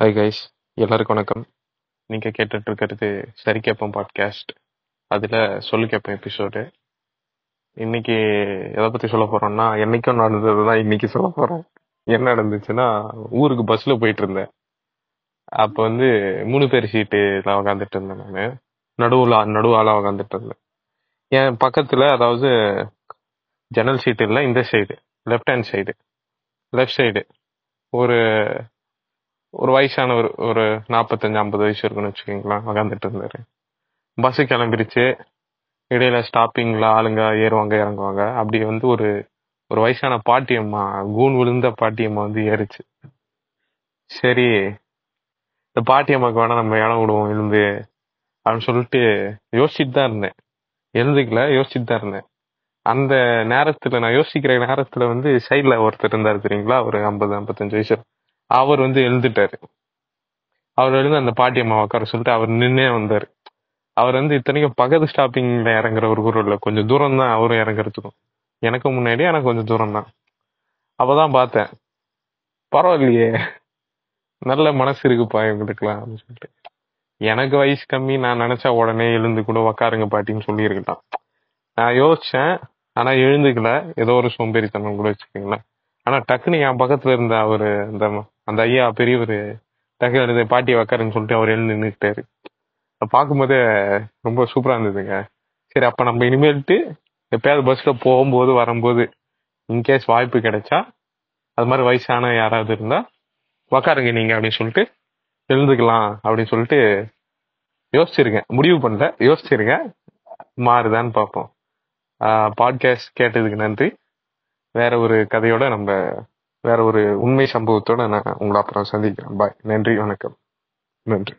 Hi guys எல்லாருக்கும் வணக்கம். நீங்கள் கேட்டுட்டு இருக்கிறது சரி கேப்பம் பாட்காஸ்ட் அதில் சொல்லு கேப்பம் எபிசோடு இன்னைக்கு எதை பற்றி சொல்ல போகிறோம்னா என்னைக்கும் நடந்தது தான் இன்னைக்கு சொல்ல போகிறோம் என்ன நடந்துச்சுன்னா ஊருக்கு பஸ்ஸில் போயிட்டு இருந்தேன் அப்போ வந்து மூணு பேர் சீட்டுல உக்காந்துட்டு இருந்தேன் நான். நடுவில் நடுவாளாக உக்காந்துட்டு இருந்தேன் என் பக்கத்தில் அதாவது ஜன்னல் சீட்டு இல்லை இந்த side left hand side left side ஒரு ஒரு வயசானவர் ஒரு நாற்பத்தஞ்சு ஐம்பது வயசு இருக்குன்னு வச்சுக்கோங்களேன் உக்காந்துட்டு இருந்தாரு. பஸ் கிளம்பிருச்சு. இடையில ஸ்டாப்பிங்ல ஆளுங்க ஏறுவாங்க இறங்குவாங்க. அப்படி வந்து ஒரு ஒரு வயசான பாட்டியம்மா கூன் விழுந்த பாட்டியம்மா வந்து ஏறுச்சு. சரி இந்த பாட்டியம்மாக்கு வேணா நம்ம இடம் விடுவோம் எழுந்து அப்படின்னு சொல்லிட்டு யோசிச்சுட்டு தான் இருந்தேன். எழுந்துக்கல யோசிச்சுட்டு தான் இருந்தேன். அந்த நேரத்துல நான் யோசிக்கிற நேரத்துல வந்து சைட்ல ஒருத்தர் இருந்தாரு தெரியுங்களா? ஒரு ஐம்பது ஐம்பத்தஞ்சு வயசு. அவர் வந்து எழுந்துட்டாரு அவர் எழுந்து அந்த பாட்டி அம்மா உட்கார சொல்லிட்டு அவர் நின்னே வந்தார். அவர் வந்து இத்தனைக்கும் பக்கத்து ஸ்டாப்பிங்ல இறங்குற ஒரு குரு இல்லை. கொஞ்சம் தூரம் தான் அவரும் இறங்குறதுக்கும். எனக்கு முன்னாடி எனக்கு கொஞ்சம் தூரம் தான் அப்பதான் பார்த்தேன். பரவாயில்லையே. நல்ல மனசு இருக்குப்பா இவங்களுக்குலாம் அப்படின்னு சொல்லிட்டு. எனக்கு வயசு கம்மி நான் நினைச்சா உடனே எழுந்து கூட உக்காருங்க பாட்டின்னு சொல்லியிருக்கலாம் நான் யோசிச்சேன் ஆனா எழுந்துக்கல. ஏதோ ஒரு சோம்பேறித்தனம் கூட வச்சுக்கோங்களேன். ஆனா டக்குன்னு என் பக்கத்துல இருந்த அவரு அந்த அந்த ஐயா பெரியவர் தகவல் எழுந்து பாட்டி உக்காருன்னு சொல்லிட்டு அவர் எழுந்து நின்றுட்டாரு பார்க்கும்போதே ரொம்ப சூப்பராக இருந்ததுங்க. சரி அப்போ நம்ம இனிமேல்ட்டு எப்பயாவது பஸ்ஸில் போகும்போது வரும்போது இன்கேஸ் வாய்ப்பு கிடைச்சா அது மாதிரி வயசான யாராவது இருந்தால் உக்காருங்க நீங்கள் அப்படின்னு சொல்லிட்டு எழுந்துக்கலாம் அப்படின்னு சொல்லிட்டு யோசிச்சிருக்கேன் முடிவு பண்ணல யோசிச்சிருக்கேன் மாறுதான்னு பார்ப்போம். பாட்காஸ்ட் கேட்டதுக்கு நன்றி. வேற ஒரு கதையோட நம்ம வேற ஒரு உண்மை சம்பவத்தோட நான் உங்களை அப்புறம் சந்திக்கிறேன். பாய் நன்றி வணக்கம். நன்றி.